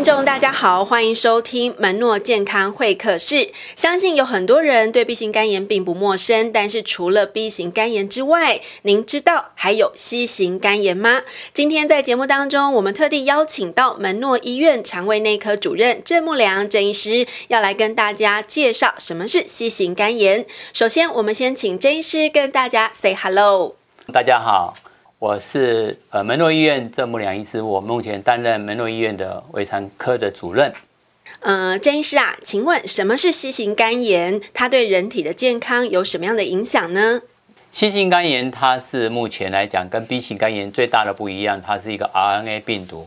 听众大家好，欢迎收听门诺健康会客室。相信有很多人对 B 型肝炎并不陌生，但是除了 B 型肝炎之外，您知道还有 C 型肝炎吗？今天在节目当中，我们特地邀请到门诺医院肠胃内科主任郑木良郑医师，要来跟大家介绍什么是 C 型肝炎。首先，我们先请郑医师跟大家 say hello。大家好。我是呃门诺医院郑木良医师，我目前担任门诺医院的胃肠科的主任。呃，郑医师啊，请问什么是 C 型肝炎？它对人体的健康有什么样的影响呢？C 型肝炎它是目前来讲跟 B 型肝炎最大的不一样，它是一个 RNA 病毒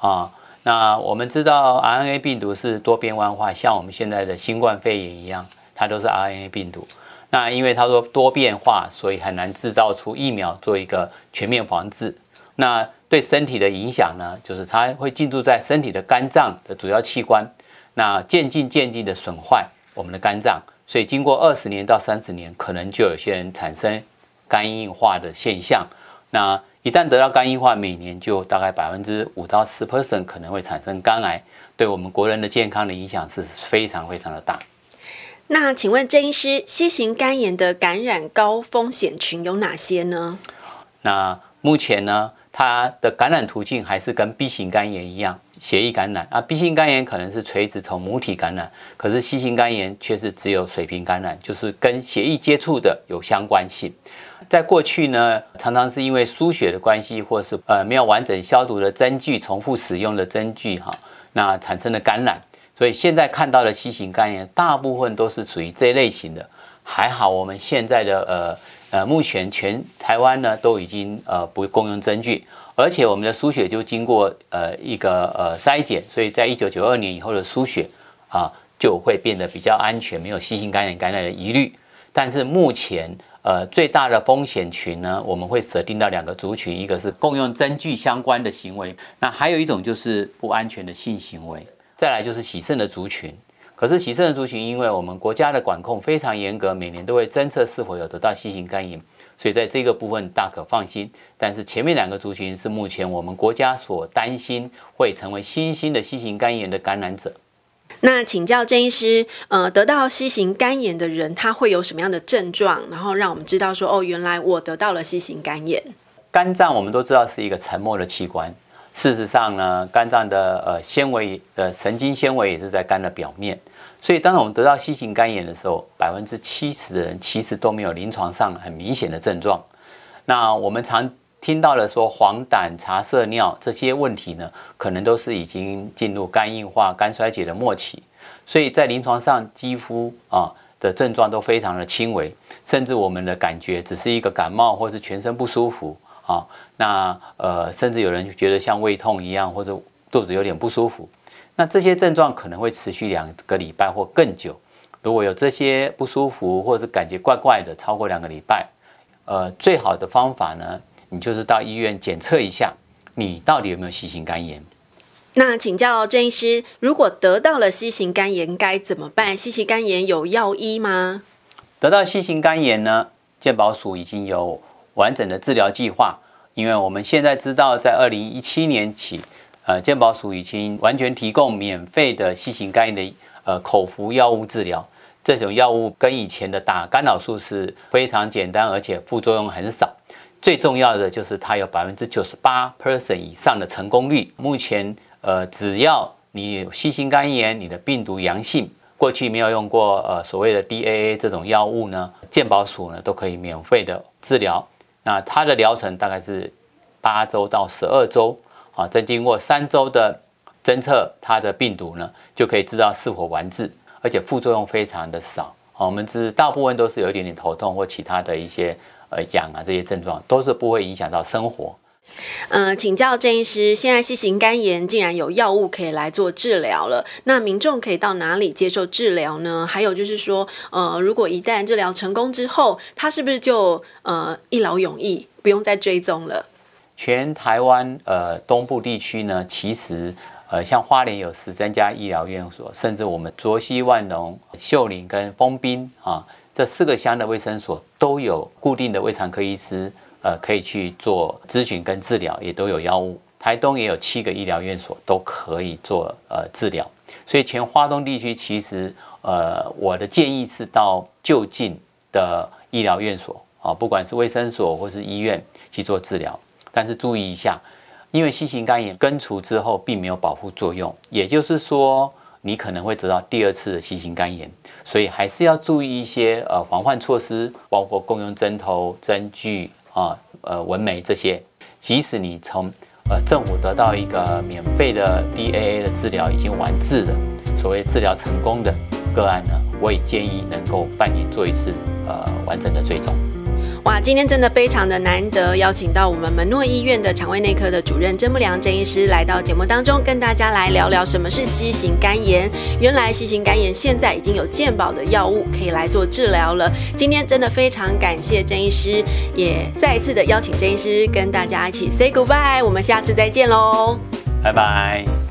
啊。那我们知道 RNA 病毒是多变万化，像我们现在的新冠肺炎一样，它都是 RNA 病毒。那因为它说多变化，所以很难制造出疫苗做一个全面防治。那对身体的影响呢，就是它会进驻在身体的肝脏的主要器官，那渐进渐进的损坏我们的肝脏。所以经过二十年到三十年，可能就有些人产生肝硬化的现象。那一旦得到肝硬化，每年就大概百分之五到十 percent 可能会产生肝癌，对我们国人的健康的影响是非常非常的大。那请问郑医师，C 型肝炎的感染高风险群有哪些呢？那目前呢，它的感染途径还是跟 B 型肝炎一样，血液感染啊。B 型肝炎可能是垂直从母体感染，可是 C 型肝炎却是只有水平感染，就是跟血液接触的有相关性。在过去呢，常常是因为输血的关系，或是呃没有完整消毒的针具、重复使用的针具哈，那产生的感染。所以现在看到的 C 型肝炎，大部分都是属于这类型的。还好我们现在的呃呃，目前全台湾呢都已经呃不共用针具，而且我们的输血就经过呃一个呃筛检，所以在一九九二年以后的输血啊就会变得比较安全，没有 C 型肝炎感染的疑虑。但是目前呃最大的风险群呢，我们会设定到两个族群，一个是共用针具相关的行为，那还有一种就是不安全的性行为。再来就是喜盛的族群，可是喜盛的族群，因为我们国家的管控非常严格，每年都会侦测是否有得到新型肝炎，所以在这个部分大可放心。但是前面两个族群是目前我们国家所担心会成为新兴的新型肝炎的感染者。那请教郑医师，呃，得到新型肝炎的人他会有什么样的症状？然后让我们知道说，哦，原来我得到了新型肝炎。肝脏我们都知道是一个沉默的器官。事实上呢，肝脏的呃纤维的神经纤维也是在肝的表面，所以当我们得到 C 型肝炎的时候，百分之七十的人其实都没有临床上很明显的症状。那我们常听到的说黄疸、茶色尿这些问题呢，可能都是已经进入肝硬化、肝衰竭的末期，所以在临床上几乎啊的症状都非常的轻微，甚至我们的感觉只是一个感冒或是全身不舒服。好，那呃，甚至有人觉得像胃痛一样，或者肚子有点不舒服。那这些症状可能会持续两个礼拜或更久。如果有这些不舒服，或者是感觉怪怪的，超过两个礼拜，呃，最好的方法呢，你就是到医院检测一下，你到底有没有 C 型肝炎。那请教郑医师，如果得到了 C 型肝炎该怎么办？C 型肝炎有药医吗？得到 C 型肝炎呢，健保署已经有。完整的治疗计划，因为我们现在知道，在二零一七年起，呃，健保署已经完全提供免费的 C 型肝炎的呃口服药物治疗。这种药物跟以前的打干扰素是非常简单，而且副作用很少。最重要的就是它有百分之九十八 percent 以上的成功率。目前，呃，只要你有 C 型肝炎，你的病毒阳性，过去没有用过呃所谓的 DAA 这种药物呢，健保署呢都可以免费的治疗。那它的疗程大概是八周到十二周，啊，再经过三周的侦测，它的病毒呢就可以知道是否完治，而且副作用非常的少。我们知大部分都是有一点点头痛或其他的一些呃痒啊这些症状，都是不会影响到生活。呃，请教郑医师，现在细型肝炎竟然有药物可以来做治疗了，那民众可以到哪里接受治疗呢？还有就是说，呃，如果一旦治疗成功之后，他是不是就呃一劳永逸，不用再追踪了？全台湾呃东部地区呢，其实呃像花莲有十三家医疗院所，甚至我们卓溪、万隆、秀林跟丰滨啊这四个乡的卫生所都有固定的胃肠科医师。呃，可以去做咨询跟治疗，也都有药物。台东也有七个医疗院所都可以做呃治疗，所以全花东地区其实呃我的建议是到就近的医疗院所啊，不管是卫生所或是医院去做治疗，但是注意一下，因为新型肝炎根除之后并没有保护作用，也就是说你可能会得到第二次的新型肝炎，所以还是要注意一些呃防范措施，包括共用针头、针具啊、呃纹眉这些，即使你从呃，政府得到一个免费的 DAA 的治疗已经完治的，所谓治疗成功的个案呢，我也建议能够半年做一次呃完整的追踪。哇，今天真的非常的难得，邀请到我们门诺医院的肠胃内科的主任曾不良曾医师来到节目当中，跟大家来聊聊什么是 C 型肝炎。原来 C 型肝炎现在已经有健保的药物可以来做治疗了。今天真的非常感谢曾医师，也再一次的邀请曾医师跟大家一起 say goodbye，我们下次再见喽，拜拜。